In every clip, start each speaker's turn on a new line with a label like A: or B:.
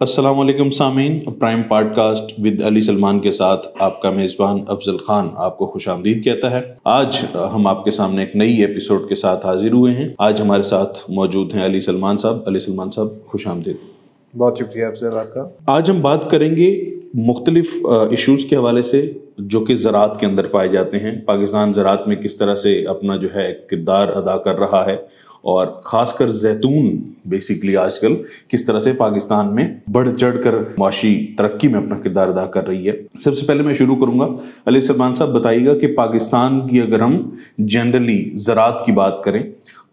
A: السلام علیکم سامعین prime podcast with Ali Salman کے ساتھ آپ کا میزبان افضل خان آپ کو خوش آمدید کہتا ہے۔ آج ہم آپ کے سامنے ایک نئی ایپیسوڈ کے ساتھ حاضر ہوئے ہیں۔ آج ہمارے ساتھ موجود ہیں علی سلمان صاحب۔ علی سلمان صاحب خوش آمدید۔
B: بہت شکریہ افضل آپ کا۔
A: آج ہم بات کریں گے مختلف ایشوز کے حوالے سے جو کہ زراعت کے اندر پائے جاتے ہیں۔ پاکستان زراعت میں کس طرح سے اپنا جو ہے کردار ادا کر رہا ہے۔ اور خاص کر زیتون بیسکلی آج کل کس طرح سے پاکستان میں بڑھ چڑھ کر معاشی ترقی میں اپنا کردار ادا کر رہی ہے۔ سب سے پہلے میں شروع کروں گا۔ علی سلمان صاحب، بتائیے گا کہ پاکستان کی اگر ہم جنرلی زراعت کی بات کریں،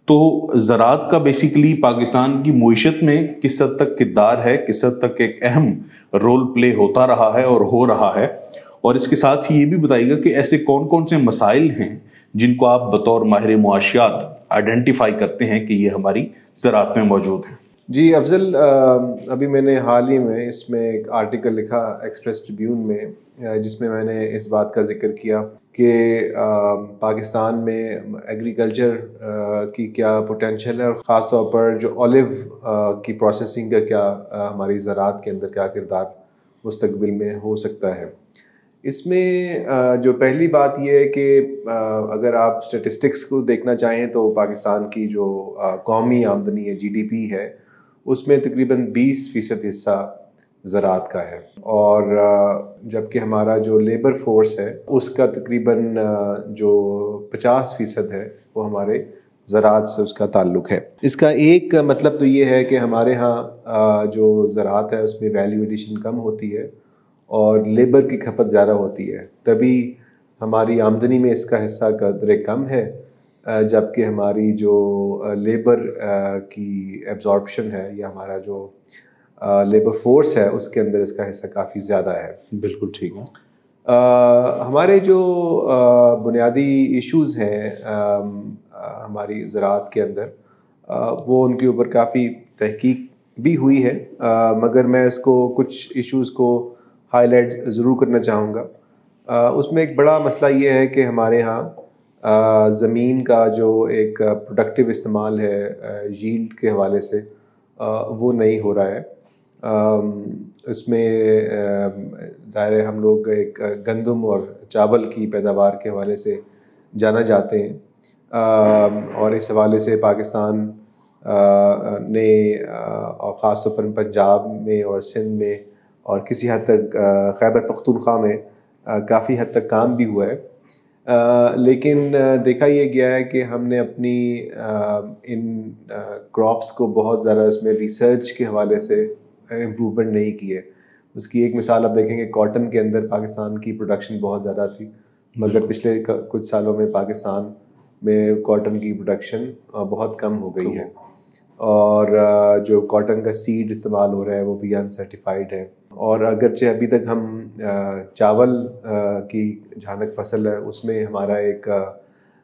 A: تو زراعت کا بیسیکلی پاکستان کی معیشت میں کس حد تک کردار ہے، کس حد تک ایک اہم رول پلے ہوتا رہا ہے اور ہو رہا ہے۔ اور اس کے ساتھ ہی یہ بھی بتائیے گا کہ ایسے کون کون سے مسائل ہیں جن کو آپ بطور ماہر معاشیات آئیڈینٹیفائی کرتے ہیں کہ یہ ہماری زراعت میں موجود ہیں۔
B: جی افضل ابھی میں نے حال ہی میں اس میں ایک آرٹیکل لکھا ایکسپریس ٹریبیون میں جس میں میں نے اس بات کا ذکر کیا کہ پاکستان میں ایگریکلچر کی کیا پوٹینشیل ہے اور خاص طور پر جو اولیو کی پروسیسنگ کا کیا ہماری زراعت کے اندر کیا کردار مستقبل میں ہو سکتا ہے۔ اس میں جو پہلی بات یہ ہے کہ اگر آپ اسٹیٹسٹکس کو دیکھنا چاہیں تو پاکستان کی جو قومی آمدنی ہے جی ڈی پی ہے، اس میں تقریباً بیس فیصد حصہ زراعت کا ہے۔ اور جبکہ ہمارا جو لیبر فورس ہے، اس کا تقریباً جو پچاس فیصد ہے، وہ ہمارے زراعت سے اس کا تعلق ہے۔ اس کا ایک مطلب تو یہ ہے کہ ہمارے ہاں جو زراعت ہے، اس میں ویلیو ایڈیشن کم ہوتی ہے۔ اور لیبر کی کھپت زیادہ ہوتی ہے۔ تبھی ہماری آمدنی میں اس کا حصہ قدر کم ہے جبکہ ہماری جو لیبر کی ایبزارپشن ہے یا ہمارا جو لیبر فورس ہے اس کے اندر اس کا حصہ کافی زیادہ ہے۔
A: بالکل ٹھیک ہے۔
B: ہمارے جو بنیادی ایشوز ہیں ہماری زراعت کے اندر وہ ان کے اوپر کافی تحقیق بھی ہوئی ہے۔ مگر میں اس کو کچھ ایشوز کو ہائی لائٹ ضرور کرنا چاہوں گا۔ اس میں ایک بڑا مسئلہ یہ ہے کہ ہمارے یہاں زمین کا جو ایک پروڈکٹیو استعمال ہے جھیل کے حوالے سے وہ نہیں ہو رہا ہے۔ اس میں ظاہر ہم لوگ ایک گندم اور چاول کی پیداوار کے حوالے سے جانا جاتے ہیں۔ اور اس حوالے سے پاکستان نے اور خاص طور پر پنجاب میں اور سندھ میں اور کسی حد تک خیبر پختونخوا میں کافی حد تک کام بھی ہوا ہے۔ لیکن دیکھا یہ گیا ہے کہ ہم نے اپنی ان کراپس کو بہت زیادہ اس میں ریسرچ کے حوالے سے امپروومنٹ نہیں کی ہے۔ اس کی ایک مثال آپ دیکھیں گے کاٹن کے اندر پاکستان کی پروڈکشن بہت زیادہ تھی۔ مگر پچھلے کچھ سالوں میں پاکستان میں کاٹن کی پروڈکشن بہت کم ہو گئی ہے۔ اور جو کاٹن کا سیڈ استعمال ہو رہا ہے وہ بھی ان سرٹیفائڈ ہے۔ اور اگرچہ ابھی تک ہم چاول کی جہاں تک فصل ہے، اس میں ہمارا ایک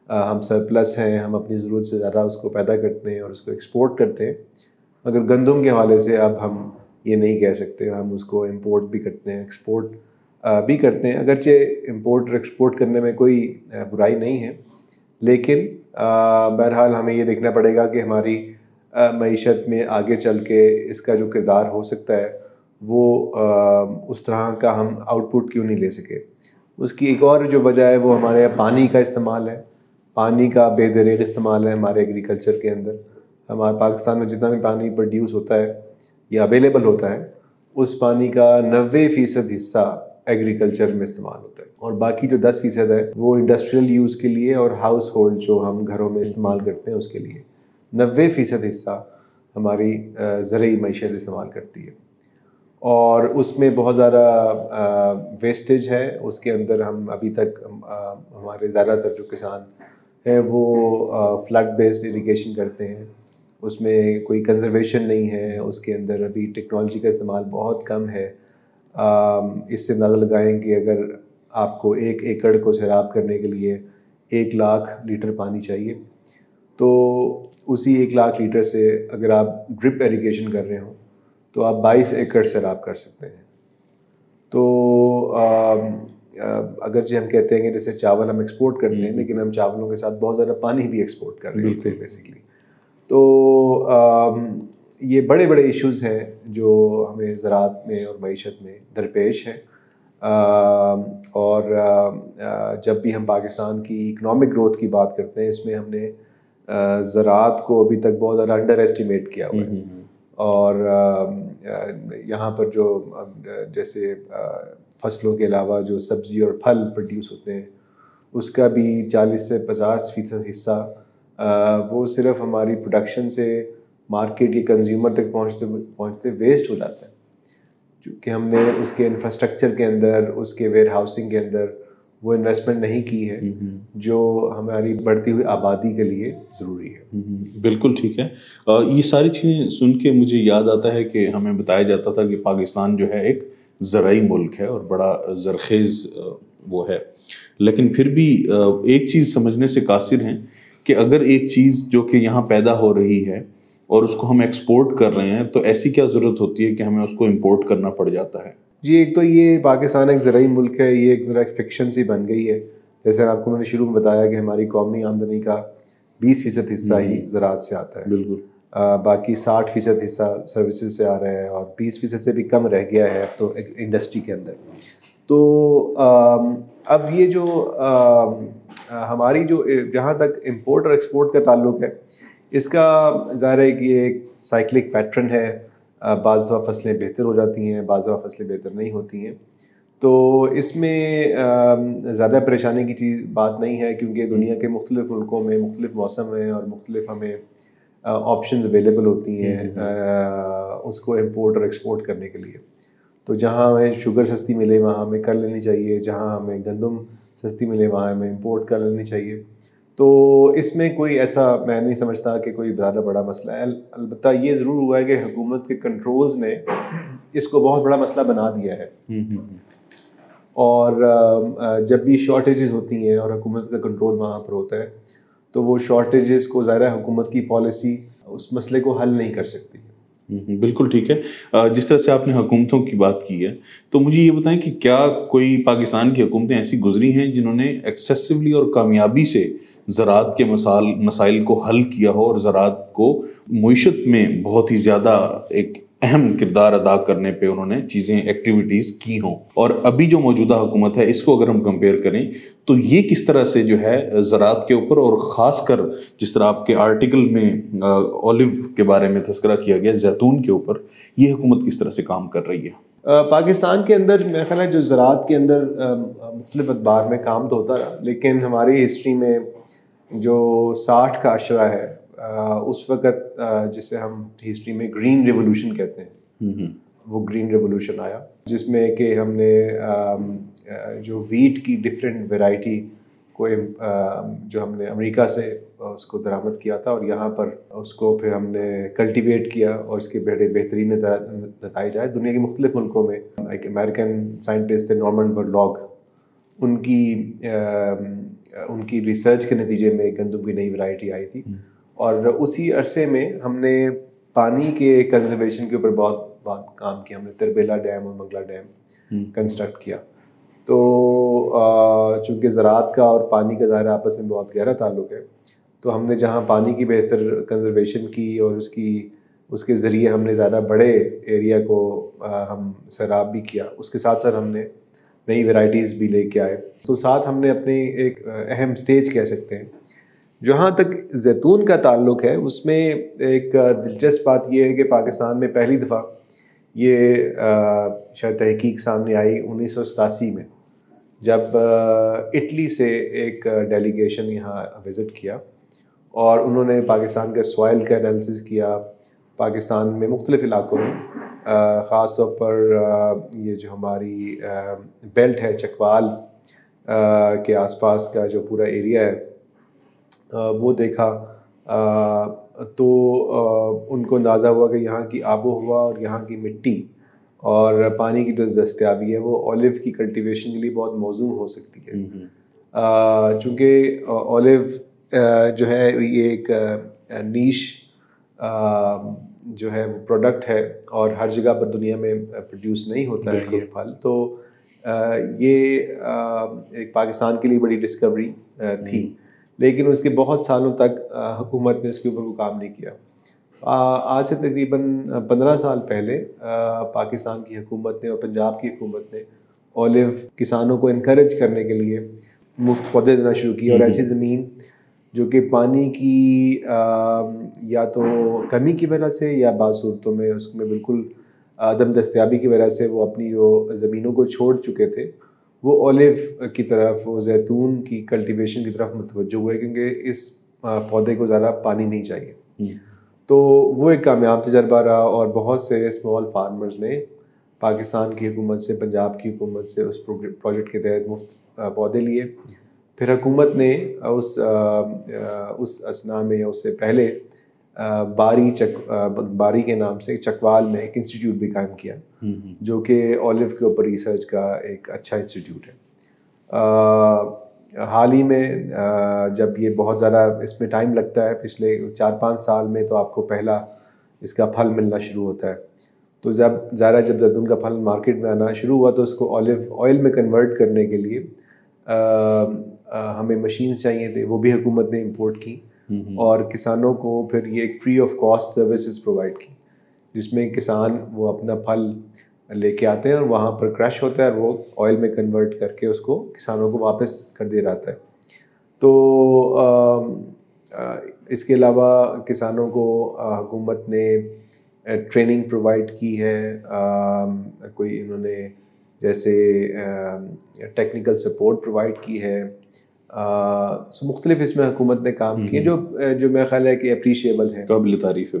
B: ہم سرپلس ہیں، ہم اپنی ضرورت سے زیادہ اس کو پیدا کرتے ہیں اور اس کو ایکسپورٹ کرتے ہیں۔ مگر گندم کے حوالے سے اب ہم یہ نہیں کہہ سکتے، ہم اس کو امپورٹ بھی کرتے ہیں ایکسپورٹ بھی کرتے ہیں۔ اگرچہ امپورٹ اور ایکسپورٹ کرنے میں کوئی برائی نہیں ہے، لیکن بہرحال ہمیں یہ دیکھنا پڑے گا کہ ہماری معیشت میں آگے چل کے اس کا جو کردار ہو سکتا ہے وہ اس طرح کا ہم آؤٹ پٹ کیوں نہیں لے سکے؟ اس کی ایک اور جو وجہ ہے، وہ ہمارے یہاں پانی کا استعمال ہے۔ پانی کا بے دریغ استعمال ہے ہمارے ایگریکلچر کے اندر۔ ہمارے پاکستان میں جتنا بھی پانی پروڈیوس ہوتا ہے یا اویلیبل ہوتا ہے، اس پانی کا نوے فیصد حصہ ایگریکلچر میں استعمال ہوتا ہے۔ اور باقی جو دس فیصد ہے، وہ انڈسٹریل یوز کے لیے اور ہاؤس ہولڈ جو ہم گھروں میں استعمال کرتے ہیں، اس کے لیے۔ نوے فیصد حصہ ہماری زرعی معیشت استعمال کرتی ہے۔ اور اس میں بہت زیادہ ویسٹیج ہے۔ اس کے اندر ہم ابھی تک ہمارے زیادہ تر جو کسان ہیں وہ فلڈ بیسڈ اریگیشن کرتے ہیں۔ اس میں کوئی کنزرویشن نہیں ہے۔ اس کے اندر ابھی ٹیکنالوجی کا استعمال بہت کم ہے۔ اس سے اندازہ لگائیں کہ اگر آپ کو ایک ایکڑ کو سیراب کرنے کے لیے ایک لاکھ لیٹر پانی چاہیے، تو اسی ایک لاکھ لیٹر سے اگر آپ ڈرپ ایریگیشن کر رہے ہوں تو آپ بائیس ایکڑ سیراب کر سکتے ہیں۔ تو اگرچہ ہم کہتے ہیں کہ جیسے چاول ہم ایکسپورٹ کرتے ہیں لیکن ہم چاولوں کے ساتھ بہت زیادہ پانی بھی ایکسپورٹ کر رہے ہیں بیسکلی تو یہ بڑے بڑے ایشوز ہیں جو ہمیں زراعت میں اور معیشت میں درپیش ہیں۔ اور جب بھی ہم پاکستان کی اکنامک گروتھ کی بات کرتے ہیں اس میں ہم نے زراعت کو ابھی تک بہت زیادہ انڈر ایسٹیمیٹ کیا ہوا ہے۔ اور یہاں پر جو جیسے فصلوں کے علاوہ جو سبزی اور پھل پروڈیوس ہوتے ہیں، اس کا بھی چالیس سے پچاس فیصد حصہ وہ صرف ہماری پروڈکشن سے مارکیٹ یا کنزیومر تک پہنچتے پہنچتے ویسٹ ہو جاتا ہے۔ کہ ہم نے اس کے انفراسٹرکچر کے اندر، اس کے ویئر ہاؤسنگ کے اندر وہ انویسٹمنٹ نہیں کی ہے جو ہماری بڑھتی ہوئی آبادی کے لیے ضروری ہے۔
A: بالکل ٹھیک ہے۔ یہ ساری چیزیں سن کے مجھے یاد آتا ہے کہ ہمیں بتایا جاتا تھا کہ پاکستان جو ہے ایک زرعی ملک ہے اور بڑا زرخیز وہ ہے۔ لیکن پھر بھی ایک چیز سمجھنے سے قاصر ہیں کہ اگر ایک چیز جو کہ یہاں پیدا ہو رہی ہے اور اس کو ہم ایکسپورٹ کر رہے ہیں تو ایسی کیا ضرورت ہوتی ہے کہ ہمیں اس کو امپورٹ کرنا پڑ جاتا ہے؟
B: جی ایک تو یہ پاکستان ایک زرعی ملک ہے یہ ایک ذرا ایک فکشن سی بن گئی ہے۔ جیسے آپ کو میں نے شروع میں بتایا کہ ہماری قومی آمدنی کا بیس فیصد حصہ ہی زراعت سے آتا ہے۔
A: بالکل۔
B: باقی ساٹھ فیصد حصہ سروسز سے آ رہا ہے اور بیس فیصد سے بھی کم رہ گیا ہے اب تو انڈسٹری کے اندر۔ تو اب یہ جو ہماری جو جہاں تک امپورٹ اور ایکسپورٹ کا تعلق ہے اس کا ظاہر ہے کہ یہ ایک سائیکلک پیٹرن ہے۔ بعض دفعہ فصلیں بہتر ہو جاتی ہیں بعض دفعہ فصلیں بہتر نہیں ہوتی ہیں۔ تو اس میں زیادہ پریشانی کی چیز بات نہیں ہے کیونکہ دنیا کے مختلف ملکوں میں مختلف موسم ہیں اور مختلف ہمیں آپشنز اویلیبل ہوتی ہیں اس کو امپورٹ اور ایکسپورٹ کرنے کے لیے۔ تو جہاں ہمیں شوگر سستی ملے وہاں ہمیں کر لینی چاہیے۔ جہاں ہمیں گندم سستی ملے وہاں ہمیں امپورٹ کر لینی چاہیے۔ تو اس میں کوئی ایسا میں نہیں سمجھتا کہ کوئی زیادہ بڑا مسئلہ ہے۔ البتہ یہ ضرور ہوا ہے کہ حکومت کے کنٹرولز نے اس کو بہت بڑا مسئلہ بنا دیا ہے۔ اور جب بھی شارٹیجز ہوتی ہیں اور حکومت کا کنٹرول وہاں پر ہوتا ہے تو وہ شارٹیجز کو ظاہر حکومت کی پالیسی اس مسئلے کو حل نہیں کر سکتی۔
A: بالکل ٹھیک ہے۔ جس طرح سے آپ نے حکومتوں کی بات کی ہے تو مجھے یہ بتائیں کہ کیا کوئی پاکستان کی حکومتیں ایسی گزری ہیں جنہوں نے ایکسیسولی اور کامیابی سے زراعت کے مسائل مسائل کو حل کیا ہو اور زراعت کو معیشت میں بہت ہی زیادہ ایک اہم کردار ادا کرنے پہ انہوں نے چیزیں ایکٹیویٹیز کی ہوں۔ اور ابھی جو موجودہ حکومت ہے، اس کو اگر ہم کمپیئر کریں، تو یہ کس طرح سے جو ہے، زراعت کے اوپر اور خاص کر جس طرح آپ کے آرٹیکل میں اولیو کے بارے میں تذکرہ کیا گیا، زیتون کے اوپر، یہ حکومت کس طرح سے کام کر رہی ہے؟
B: پاکستان کے اندر میرا خیال ہے جو زراعت کے اندر مختلف ادبار میں کام تو ہوتا رہا، لیکن ہماری ہسٹری میں جو ساٹھ کا عشرہ ہے اس وقت جسے ہم ہسٹری میں گرین ریولوشن کہتے ہیں وہ گرین ریولوشن آیا جس میں کہ ہم نے جو ویٹ کی ڈفرینٹ ویرائٹی کو جو ہم نے امریکہ سے اس کو درآمد کیا تھا اور یہاں پر اس کو پھر ہم نے کلٹیویٹ کیا اور اس کے بڑے بہترین نتائج آئے۔ دنیا کے مختلف ملکوں میں ایک امیریکن سائنٹسٹ تھے نارمن برلاگ ان کی ان کی ریسرچ کے نتیجے میں گندم کی نئی ورائٹی آئی تھی۔ اور اسی عرصے میں ہم نے پانی کے کنزرویشن کے اوپر بہت بہت کام کیا۔ ہم نے تربیلا ڈیم اور منگلا ڈیم کنسٹرکٹ کیا۔ تو چونکہ زراعت کا اور پانی کا ظاہر آپس میں بہت گہرا تعلق ہے تو ہم نے جہاں پانی کی بہتر کنزرویشن کی اور اس کی اس کے ذریعے ہم نے زیادہ بڑے ایریا کو ہم سیراب بھی کیا۔ اس کے ساتھ ساتھ ہم نے نئی ورائٹیز بھی لے کے آئے۔ تو ساتھ ہم نے اپنی ایک اہم اسٹیج کہہ سکتے ہیں۔ جہاں تک زیتون کا تعلق ہے، اس میں ایک دلچسپ بات یہ ہے کہ پاکستان میں پہلی دفعہ یہ شاید تحقیق سامنے آئی انیس سو ستاسی میں، جب اٹلی سے ایک ڈیلیگیشن یہاں وزٹ کیا اور انہوں نے پاکستان کے سوائل کا انالیسس کیا۔ پاکستان میں مختلف علاقوں میں خاص طور پر یہ جو ہماری بیلٹ ہے چکوال کے آس پاس کا جو پورا ایریا ہے وہ دیکھا۔ تو ان کو اندازہ ہوا کہ یہاں کی آب و ہوا اور یہاں کی مٹی اور پانی کی جو دستیابی ہے وہ اولیو کی کلٹیویشن کے لیے بہت موزوں ہو سکتی ہے۔ چونکہ اولیو جو ہے یہ ایک نیش جو ہے وہ پروڈکٹ ہے اور ہر جگہ پر دنیا میں پروڈیوس نہیں ہوتا ہے یہ پھل۔ تو یہ ایک پاکستان کے لیے بڑی ڈسکوری تھی۔ لیکن اس کے بہت سالوں تک حکومت نے اس کے اوپر وہ کام نہیں کیا۔ آج سے تقریباً پندرہ سال پہلے پاکستان کی حکومت نے اور پنجاب کی حکومت نے اولیو کسانوں کو انکریج کرنے کے لیے مفت پودے دینا شروع کیے اور ایسی زمین جو کہ پانی کی یا تو کمی کی وجہ سے یا بعض صورتوں میں اس میں بالکل عدم دستیابی کی وجہ سے وہ اپنی جو زمینوں کو چھوڑ چکے تھے۔ وہ اولیو کی طرف وہ زیتون کی کلٹیویشن کی طرف متوجہ ہوئے کیونکہ اس پودے کو زیادہ پانی نہیں چاہیے۔ تو وہ ایک کامیاب تجربہ رہا اور بہت سے اسمال فارمرز نے پاکستان کی حکومت سے پنجاب کی حکومت سے اس پروجیکٹ کے تحت مفت پودے لیے۔ پھر حکومت نے اس اس اسنا میں اس سے پہلے باری چک باری کے نام سے چکوال میں ایک انسٹیٹیوٹ بھی قائم کیا جو کہ اولو کے اوپر ریسرچ کا ایک اچھا انسٹیٹیوٹ ہے۔ حال ہی میں جب یہ بہت زیادہ اس میں ٹائم لگتا ہے پچھلے چار پانچ سال میں تو آپ کو پہلا اس کا پھل ملنا شروع ہوتا ہے۔ تو جب ظاہرہ جب زیتون کا پھل مارکیٹ میں آنا شروع ہوا تو اس کو اولیو آئل میں کنورٹ کرنے کے لیے ہمیں مشینس چاہیے تھے وہ بھی حکومت نے امپورٹ کی۔ اور کسانوں کو پھر یہ ایک free of cost services provide کی، جس میں کسان وہ اپنا پھل لے کے آتے ہیں اور وہاں پر کریش ہوتا ہے اور وہ آئل میں کنورٹ کر کے اس کو کسانوں کو واپس کر دیا جاتا ہے۔ تو اس کے علاوہ کسانوں کو حکومت نے ٹریننگ پرووائڈ کی ہے کوئی انہوں نے جیسے ٹیکنیکل سپورٹ پرووائڈ کی ہے۔ سو مختلف اس میں حکومت نے کام کیے جو جو میرا خیال ہے کہ اپریشیبل ہے۔
A: قابل تعریف ہے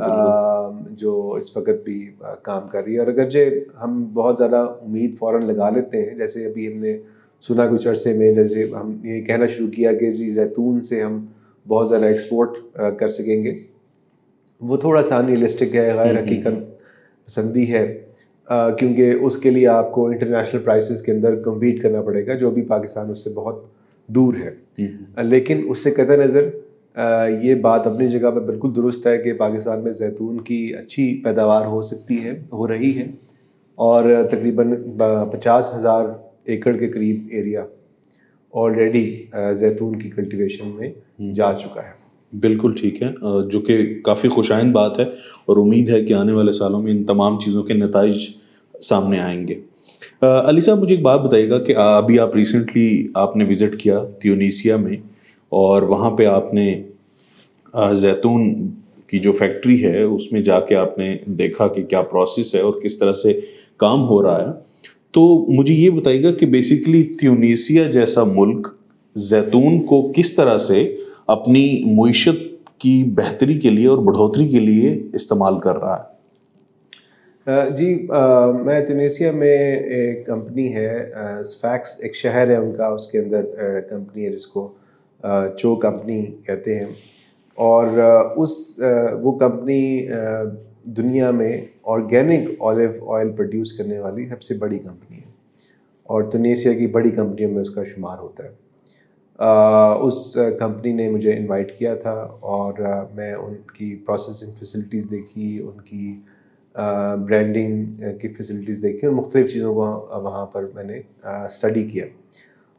B: جو اس وقت بھی کام کر رہی ہے۔ اور اگرچہ ہم بہت زیادہ امید فوراً لگا لیتے ہیں جیسے ابھی ہم نے سنا کچھ عرصے میں جیسے ہم یہ کہنا شروع کیا کہ جی زیتون سے ہم بہت زیادہ ایکسپورٹ کر سکیں گے۔ وہ تھوڑا سا انریلسٹک ہے غیر حقیقت پسندی ہے کیونکہ اس کے لیے آپ کو انٹرنیشنل پرائسز کے اندر کمپیٹ کرنا پڑے گا جو بھی پاکستان اس سے بہت دور ہے۔ لیکن اس سے قطع نظر یہ بات اپنی جگہ پہ بالکل درست ہے کہ پاکستان میں زیتون کی اچھی پیداوار ہو سکتی ہے ہو رہی ہے۔ اور تقریباً پچاس ہزار ایکڑ کے قریب ایریا آلریڈی زیتون کی کلٹیویشن میں جا چکا ہے۔
A: بالکل ٹھیک ہے۔ جو کہ کافی خوشائند بات ہے اور امید ہے کہ آنے والے سالوں میں ان تمام چیزوں کے نتائج سامنے آئیں گے۔ علی صاحب، مجھے ایک بات بتائیے گا کہ ابھی آپ ریسنٹلی آپ نے وزٹ کیا تیونیسیا میں اور وہاں پہ آپ نے زیتون کی جو فیکٹری ہے، اس میں جا کے آپ نے دیکھا کہ کیا پروسیس ہے اور کس طرح سے کام ہو رہا ہے۔ تو مجھے یہ بتائیے گا کہ بیسکلی تیونیسیا جیسا ملک زیتون کو کس طرح سے اپنی معیشت کی بہتری کے لیے اور بڑھوتری کے لیے استعمال کر رہا ہے۔
B: جی میں تنیسیا میں ایک کمپنی ہے اسفیکس ایک شہر ہے ان کا، اس کے اندر کمپنی ہے جس کو چو کمپنی کہتے ہیں۔ اور اس وہ کمپنی دنیا میں آرگینک آلیو آئل پروڈیوس کرنے والی سب سے بڑی کمپنی ہے۔ اور تنیسیا کی بڑی کمپنیوں میں اس کا شمار ہوتا ہے۔ اس کمپنی نے مجھے انوائٹ کیا تھا اور میں ان کی پروسیسنگ فیسلٹیز دیکھی، ان کی برانڈنگ uh, کی فیسلٹیز دیکھی اور مختلف چیزوں کو وہاں پر میں نے uh, اسٹڈی کیا۔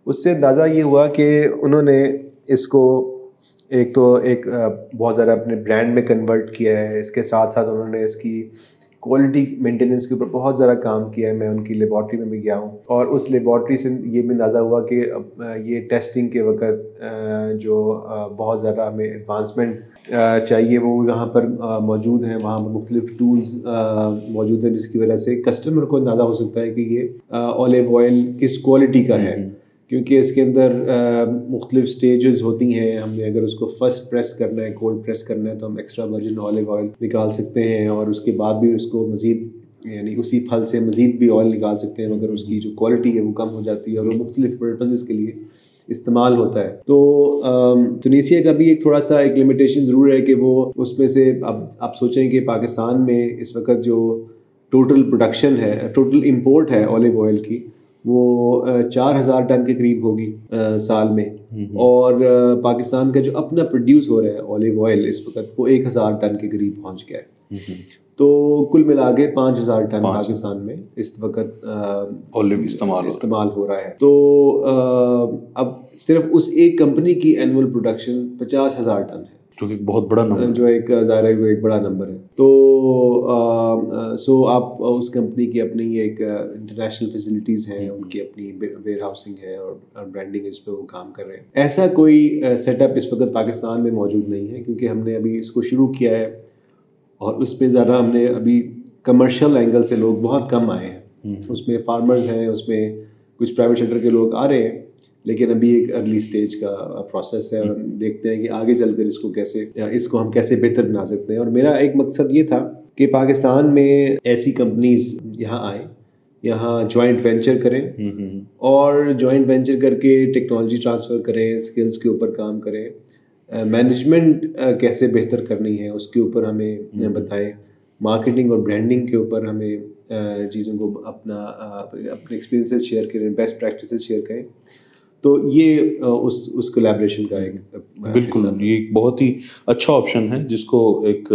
B: اس سے اندازہ یہ ہوا کہ انہوں نے اس کو ایک تو ایک uh, بہت زیادہ اپنے برانڈ میں کنورٹ کیا ہے۔ اس کے ساتھ ساتھ انہوں نے اس کی کوالٹی مینٹیننس کے اوپر بہت زیادہ کام کیا ہے۔ میں ان کی لیبارٹری میں بھی گیا ہوں اور اس لیبارٹری سے یہ بھی اندازہ ہوا کہ یہ ٹیسٹنگ کے وقت جو بہت زیادہ ہمیں ایڈوانسمنٹ چاہیے وہ یہاں پر موجود ہیں۔ وہاں پر مختلف ٹولز موجود ہیں جس کی وجہ سے کسٹمر کو اندازہ ہو سکتا ہے کہ یہ اولیو آئل کس کوالٹی کا ہے۔ کیونکہ اس کے اندر مختلف سٹیجز ہوتی ہیں۔ ہم نے اگر اس کو فرسٹ پریس کرنا ہے کولڈ پریس کرنا ہے تو ہم ایکسٹرا ورجن آلیو آئل نکال سکتے ہیں۔ اور اس کے بعد بھی اس کو مزید یعنی اسی پھل سے مزید بھی آئل نکال سکتے ہیں۔ مگر اس کی جو کوالٹی ہے وہ کم ہو جاتی ہے۔ اور وہ مختلف پرپزز کے لیے استعمال ہوتا ہے۔ تو تنیسیا کا بھی ایک تھوڑا سا ایک لمیٹیشن ضرور ہے کہ وہ اس میں سے اب آپ سوچیں کہ پاکستان میں اس وقت جو ٹوٹل پروڈکشن ہے ٹوٹل امپورٹ ہے آلیو آئل کی وہ چار ہزار ٹن کے قریب ہوگی سال میں۔ اور پاکستان کا جو اپنا پروڈیوس ہو رہا ہے اولیو آئل اس وقت وہ ایک ہزار ٹن کے قریب پہنچ گیا ہے۔ تو کل ملا کے پانچ ہزار ٹن پاکستان میں اس وقت
A: استعمال
B: استعمال ہو رہا ہے۔ تو اب صرف اس ایک کمپنی کی اینول پروڈکشن پچاس ہزار ٹن ہے۔
A: جو کہ بہت بڑا نمبر
B: جو ایک ظاہر ہے وہ ایک بڑا نمبر ہے۔ تو سو آپ اس کمپنی کی اپنی ایک انٹرنیشنل فیسلٹیز ہیں ان کی اپنی ویئر ہاؤسنگ ہے اور برانڈنگ اس پہ وہ کام کر رہے ہیں۔ ایسا کوئی سیٹ اپ اس وقت پاکستان میں موجود نہیں ہے کیونکہ ہم نے ابھی اس کو شروع کیا ہے۔ اور اس پہ ذرا ہم نے ابھی کمرشل اینگل سے لوگ بہت کم آئے ہیں۔ اس میں فارمرز ہیں اس میں کچھ پرائیویٹ سیکٹر کے لوگ آ رہے ہیں لیکن ابھی ایک ارلی اسٹیج کا پروسیس ہے۔ اور دیکھتے ہیں کہ آگے چل کر اس کو کیسے اس کو ہم کیسے بہتر بنا سکتے ہیں۔ اور میرا ایک مقصد یہ تھا کہ پاکستان میں ایسی کمپنیز یہاں آئیں یہاں جوائنٹ وینچر کریں۔ اور جوائنٹ وینچر کر کے ٹیکنالوجی ٹرانسفر کریں اسکلس کے اوپر کام کریں۔ مینجمنٹ کیسے بہتر کرنی ہے اس کے اوپر ہمیں بتائیں۔ مارکیٹنگ اور برانڈنگ کے اوپر ہمیں چیزوں کو اپنا اپنے ایکسپیرینسز شیئر کریں بیسٹ پریکٹسز شیئر کریں۔ تو یہ اس اس کولیبریشن کا ایک
A: بالکل یہ ایک بہت ہی اچھا آپشن ہے جس کو ایک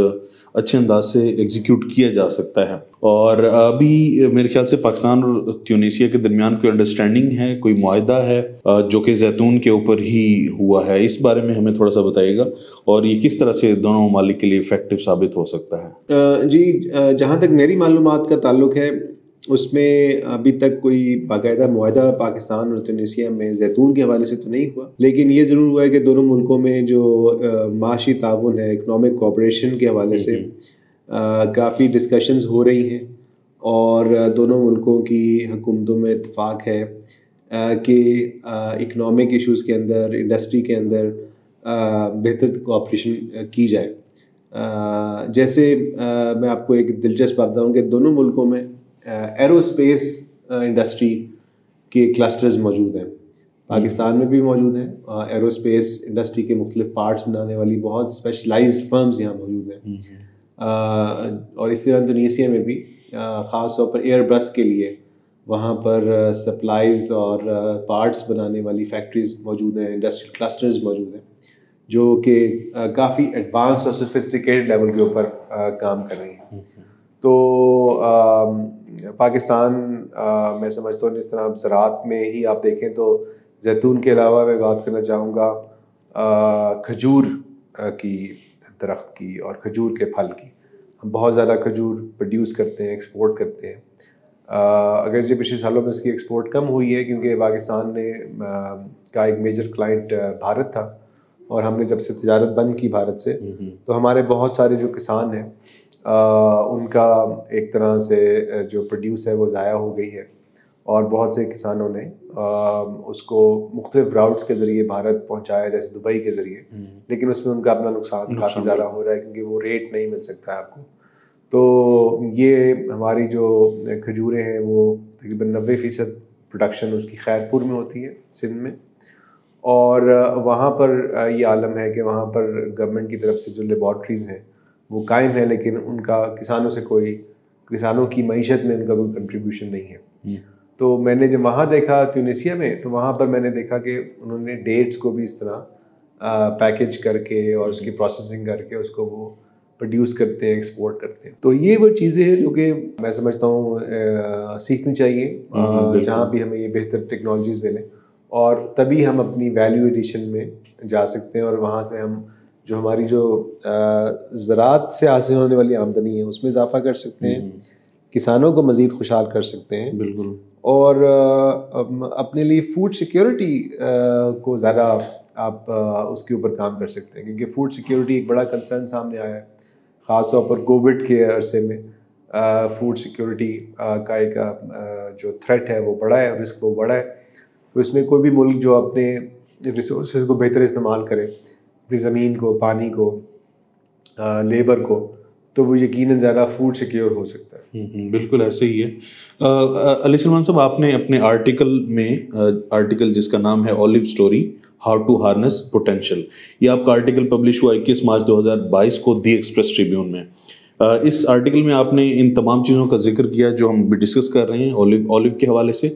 A: اچھے انداز سے ایگزیکیوٹ کیا جا سکتا ہے۔ اور ابھی میرے خیال سے پاکستان اور تیونیسیا کے درمیان کوئی انڈرسٹینڈنگ ہے، کوئی معاہدہ ہے جو کہ زیتون کے اوپر ہی ہوا ہے، اس بارے میں ہمیں تھوڑا سا بتائیے گا۔ اور یہ کس طرح سے دونوں ممالک کے لیے افیکٹو ثابت ہو سکتا
B: ہے؟ جی جہاں تک میری معلومات کا تعلق ہے اس میں ابھی تک کوئی باقاعدہ معاہدہ پاکستان اور تنیسیا میں زیتون کے حوالے سے تو نہیں ہوا لیکن یہ ضرور ہوا ہے کہ دونوں ملکوں میں جو معاشی تعاون ہے اکنامک کوپریشن کے حوالے سے کافی ڈسکشنز ہو رہی ہیں اور دونوں ملکوں کی حکومتوں میں اتفاق ہے کہ اکنامک ایشوز کے اندر انڈسٹری کے اندر بہتر کوآپریشن کی جائے۔ جیسے میں آپ کو ایک دلچسپ بات بتاؤں کہ دونوں ملکوں میں ایرو اسپیس انڈسٹری کے کلسٹرز موجود ہیں۔ پاکستان میں بھی موجود ہیں۔ ایرو اسپیس انڈسٹری کے مختلف پارٹس بنانے والی بہت اسپیشلائزڈ فرمز یہاں موجود ہیں۔ اور اس طرح انڈونیشیا میں بھی خاص طور پر ایئر برس کے لیے وہاں پر سپلائز اور پارٹس بنانے والی فیکٹریز موجود ہیں انڈسٹریل کلسٹرز موجود ہیں جو کہ کافی ایڈوانس اور سوفسٹیکیٹڈ لیول کے اوپر کام کر رہی ہیں۔ تو پاکستان میں سمجھتا ہوں جس طرح زراعت میں ہی آپ دیکھیں تو زیتون کے علاوہ میں بات کرنا چاہوں گا کھجور کی درخت کی اور کھجور کے پھل کی۔ ہم بہت زیادہ کھجور پروڈیوس کرتے ہیں ایکسپورٹ کرتے ہیں۔ اگر جو پچھلے سالوں میں اس کی ایکسپورٹ کم ہوئی ہے کیونکہ پاکستان نے کا ایک میجر کلائنٹ بھارت تھا اور ہم نے جب سے تجارت بند کی بھارت سے تو ہمارے بہت سارے جو کسان ہیں ان کا ایک طرح سے جو پروڈیوس ہے وہ ضائع ہو گئی ہے۔ اور بہت سے کسانوں نے اس کو مختلف راؤٹس کے ذریعے بھارت پہنچایا جیسے دبئی کے ذریعے۔ لیکن اس میں ان کا اپنا نقصان کافی زیادہ ہو رہا ہے کیونکہ وہ ریٹ نہیں مل سکتا ہے آپ کو۔ تو یہ ہماری جو کھجوریں ہیں وہ تقریباً نوے فیصد پروڈکشن اس کی خیر پور میں ہوتی ہے سندھ میں۔ اور وہاں پر یہ عالم ہے کہ وہاں پر گورنمنٹ کی طرف سے جو لیبارٹریز ہیں وہ قائم ہے لیکن ان کا کسانوں سے کوئی کسانوں کی معیشت میں ان کا کوئی کنٹریبیوشن نہیں ہے۔ تو میں نے جب وہاں دیکھا ٹیونیسیا میں تو وہاں پر میں نے دیکھا کہ انہوں نے ڈیٹس کو بھی اس طرح پیکج کر کے اور اس کی پروسیسنگ کر کے اس کو وہ پروڈیوس کرتے ہیں ایکسپورٹ کرتے۔ ہیں تو یہ وہ چیزیں ہیں جو کہ میں سمجھتا ہوں سیکھنی چاہیے جہاں بھی ہمیں یہ بہتر ٹیکنالوجیز ملیں۔ اور تبھی ہم اپنی ویلیو ایڈیشن میں جا سکتے ہیں اور وہاں سے ہم جو ہماری جو زراعت سے حاصل ہونے والی آمدنی ہے اس میں اضافہ کر سکتے ہیں کسانوں کو مزید خوشحال کر سکتے ہیں۔
A: بالکل۔
B: اور اپنے لیے فوڈ سیکیورٹی کو زیادہ آپ اس کے اوپر کام کر سکتے ہیں۔ کیونکہ فوڈ سیکیورٹی ایک بڑا کنسرن سامنے آیا ہے خاص طور پر کووڈ کے عرصے میں۔ فوڈ سیکیورٹی کا ایک جو تھریٹ ہے وہ بڑا ہے رسک وہ بڑا ہے۔ تو اس میں کوئی بھی ملک جو اپنے ریسورسز کو بہتر استعمال کرے اپنی زمین کو، پانی کو لیبر کو، تو وہ یقیناً زیادہ فوڈ سیکیور ہو سکتا ہے۔
A: بالکل ایسے ہی ہے۔ علی سلمان صاحب، آپ نے اپنے آرٹیکل میں آرٹیکل جس کا نام ہے olive story how to harness potential یہ آپ کا آرٹیکل پبلش ہوا اکیس مارچ دو ہزار بائیس کو دی ایکسپریس ٹریبیون میں۔ اس آرٹیکل میں آپ نے ان تمام چیزوں کا ذکر کیا جو ہم بھی ڈسکس کر رہے ہیں اولیو اولیو کے حوالے سے۔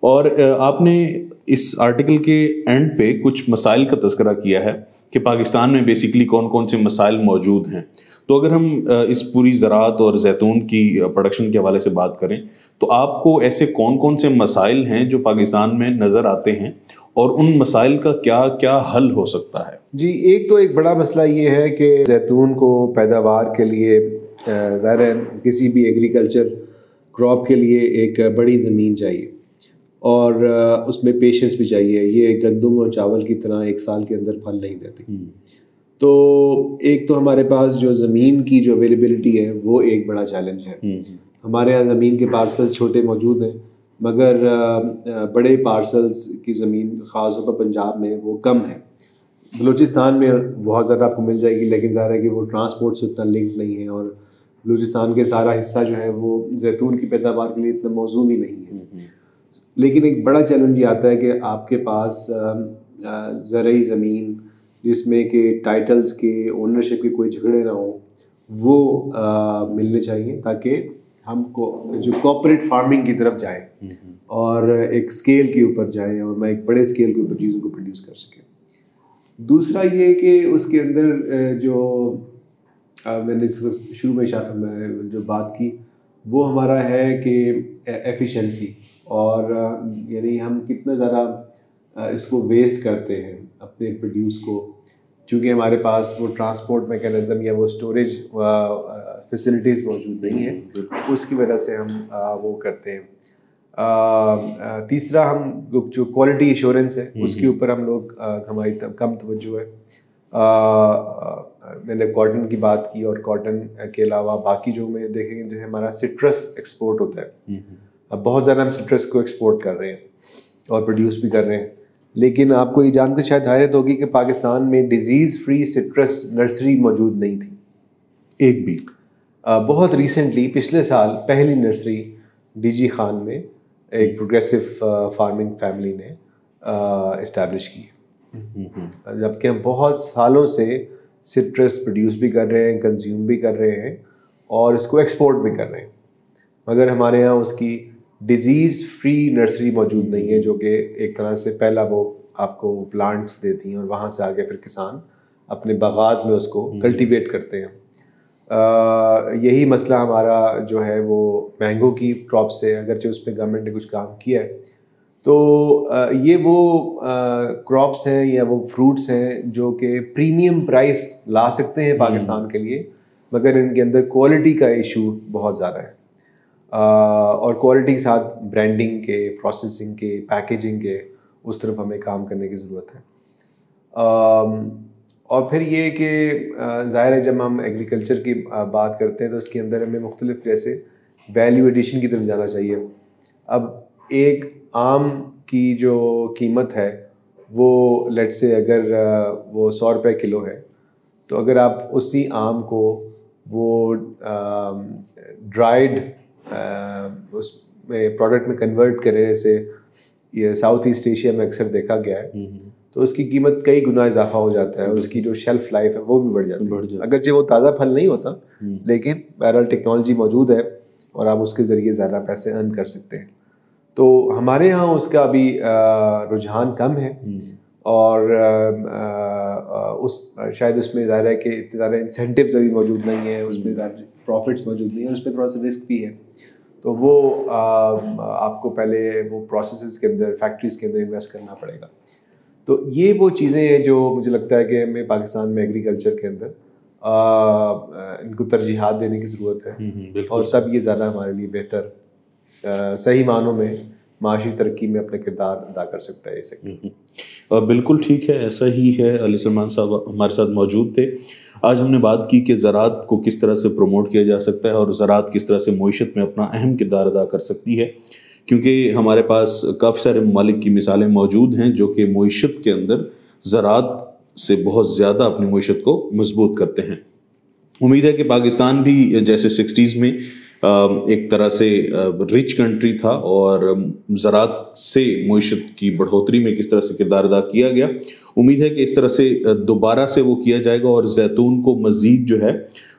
A: اور آپ نے اس آرٹیکل کے اینڈ پہ کچھ مسائل کا تذکرہ کیا ہے۔ کہ پاکستان میں بیسکلی کون کون سے مسائل موجود ہیں۔ تو اگر ہم اس پوری زراعت اور زیتون کی پروڈکشن کے حوالے سے بات کریں، تو آپ کو ایسے کون کون سے مسائل ہیں جو پاکستان میں نظر آتے ہیں اور ان مسائل کا کیا کیا حل ہو سکتا ہے؟
B: جی ایک تو ایک بڑا مسئلہ یہ ہے کہ زیتون کو پیداوار کے لیے ظاہر ہے، کسی بھی ایگریکلچر کراپ کے لیے ایک بڑی زمین چاہیے۔ اور اس میں پیشنس بھی چاہیے۔ یہ گندم اور چاول کی طرح ایک سال کے اندر پھل نہیں دیتے۔ تو ایک تو ہمارے پاس جو زمین کی جو اویلیبلٹی ہے وہ ایک بڑا چیلنج ہے۔ ہمارے یہاں زمین کے پارسل چھوٹے موجود ہیں مگر بڑے پارسلس کی زمین خاص طور پر پنجاب میں وہ کم ہے۔ بلوچستان میں بہت زیادہ آپ کو مل جائے گی لیکن ظاہر ہے کہ وہ ٹرانسپورٹ سے اتنا لنک نہیں ہے اور بلوچستان کے سارا حصہ جو ہے وہ زیتون کی پیداوار کے لیے اتنا موزوں ہی نہیں ہے۔ لیکن ایک بڑا چیلنج یہ آتا ہے کہ آپ کے پاس زرعی زمین جس میں کہ ٹائٹلس کے اونرشپ کے کوئی جھگڑے نہ ہوں وہ ملنے چاہیے تاکہ ہم کو جو کوپریٹ فارمنگ کی طرف جائیں اور ایک اسکیل کے اوپر جائیں اور میں ایک بڑے اسکیل کے اوپر چیزوں کو پروڈیوس کر سکیں دوسرا یہ کہ اس کے اندر جو میں نے شروع میں جو بات کی وہ ہمارا ہے کہ ایفیشنسی اور یعنی ہم کتنا زیادہ اس کو ویسٹ کرتے ہیں اپنے پروڈیوس کو۔ چونکہ ہمارے پاس وہ ٹرانسپورٹ میکینزم یا وہ اسٹوریج فیسلٹیز موجود نہیں ہیں۔ اس کی وجہ سے ہم وہ کرتے ہیں۔ تیسرا ہم جو کوالٹی ایشورنس ہے اس کے اوپر ہم لوگ ہماری کم توجہ ہے۔ میں نے کاٹن کی بات کی اور کاٹن کے علاوہ باقی جو میں دیکھیں گے جیسے ہمارا سٹرس ایکسپورٹ ہوتا ہے۔ اب بہت زیادہ ہم سٹرس کو ایکسپورٹ کر رہے ہیں اور پروڈیوس بھی کر رہے ہیں۔ لیکن آپ کو یہ جان کر شاید حیرت ہوگی کہ پاکستان میں ڈیزیز فری سٹرس نرسری موجود نہیں تھی۔
A: ایک بھی۔
B: بہت ریسنٹلی پچھلے سال پہلی نرسری ڈی جی خان میں ایک پروگریسو فارمنگ فیملی نے اسٹیبلش کی۔ جبکہ ہم بہت سالوں سے سٹرس پروڈیوس بھی کر رہے ہیں کنزیوم بھی کر رہے ہیں اور اس کو ایکسپورٹ بھی کر رہے ہیں۔ مگر ہمارے یہاں اس کی ڈیزیز فری نرسری موجود نہیں ہے جو کہ ایک طرح سے پہلا وہ آپ کو پلانٹس دیتی ہیں اور وہاں سے آگے پھر کسان اپنے باغات میں اس کو کلٹیویٹ کرتے ہیں۔ یہی مسئلہ ہمارا جو ہے وہ مینگو کی کراپ سے اگرچہ اس پہ گورنمنٹ نے کچھ کام کیا ہے تو یہ وہ کراپس ہیں یا وہ فروٹس ہیں جو کہ پریمیم پرائس لا سکتے ہیں پاکستان کے لیے مگر ان کے اندر کوالٹی کا ایشو بہت زیادہ ہے۔ اور کوالٹی کے ساتھ برانڈنگ کے پروسیسنگ کے پیکیجنگ کے اس طرف ہمیں کام کرنے کی ضرورت ہے۔ اور پھر یہ کہ ظاہر ہے جب ہم ایگریکلچر کی بات کرتے ہیں تو اس کے اندر ہمیں مختلف جیسے ویلیو ایڈیشن کی طرف جانا چاہیے۔ اب ایک آم کی جو قیمت ہے وہ لیٹ سے اگر وہ سو روپے کلو ہے تو اگر آپ اسی آم کو وہ ڈرائیڈ اس میں پروڈکٹ میں کنورٹ کرے جیسے یہ ساؤتھ ایسٹ ایشیا میں اکثر دیکھا گیا ہے تو اس کی قیمت کئی گنا اضافہ ہو جاتا ہے اس کی جو شیلف لائف ہے وہ بھی بڑھ جاتی ہے۔ اگرچہ وہ تازہ پھل نہیں ہوتا لیکن بہرحال ٹیکنالوجی موجود ہے اور آپ اس کے ذریعے زیادہ پیسے ارن کر سکتے ہیں۔ تو ہمارے یہاں اس کا ابھی رجحان کم ہے۔ اور اس شاید اس میں ظاہر ہے کہ اتنے زیادہ انسینٹیوز ابھی موجود نہیں ہیں اس میں زیادہ پروفٹس موجود نہیں ہیں اس میں تھوڑا سا رسک بھی ہے۔ تو وہ آپ کو پہلے وہ پروسیسز کے اندر فیکٹریز کے اندر انویسٹ کرنا پڑے گا۔ تو یہ وہ چیزیں ہیں جو مجھے لگتا ہے کہ ہمیں پاکستان میں ایگریکلچر کے اندر ان کو ترجیحات دینے کی ضرورت ہے۔ اور تب یہ زیادہ ہمارے لیے بہتر صحیح معنوں میں معاشی ترقی میں اپنے کردار ادا کر سکتا ہے
A: اسے بالکل ٹھیک ہے، ایسا ہی ہے۔ علی سلمان صاحب ہمارے ساتھ موجود تھے۔ آج ہم نے بات کی کہ زراعت کو کس طرح سے پروموٹ کیا جا سکتا ہے اور زراعت کس طرح سے معیشت میں اپنا اہم کردار ادا کر سکتی ہے۔ کیونکہ ہمارے پاس کافی سارے ممالک کی مثالیں موجود ہیں جو کہ معیشت کے اندر زراعت سے بہت زیادہ اپنی معیشت کو مضبوط کرتے ہیں۔ امید ہے کہ پاکستان بھی جیسے سکسٹیز میں ایک طرح سے رچ کنٹری تھا اور زراعت سے معیشت کی بڑھوتری میں کس طرح سے کردار ادا کیا گیا۔ امید ہے کہ اس طرح سے دوبارہ سے وہ کیا جائے گا اور زیتون کو مزید جو ہے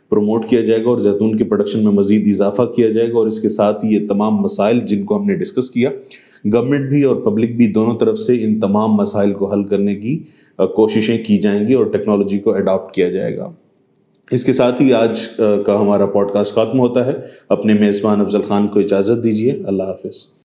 A: پروموٹ کیا جائے گا اور زیتون کے پروڈکشن میں مزید اضافہ کیا جائے گا اور اس کے ساتھ ہی یہ تمام مسائل جن کو ہم نے ڈسکس کیا۔ گورنمنٹ بھی اور پبلک بھی دونوں طرف سے ان تمام مسائل کو حل کرنے کی کوششیں کی جائیں گی اور ٹیکنالوجی کو اڈاپٹ کیا جائے گا۔ اس کے ساتھ ہی آج کا ہمارا پوڈ کاسٹ ختم ہوتا ہے۔ اپنے میزبان افضل خان کو اجازت دیجیے اللہ حافظ۔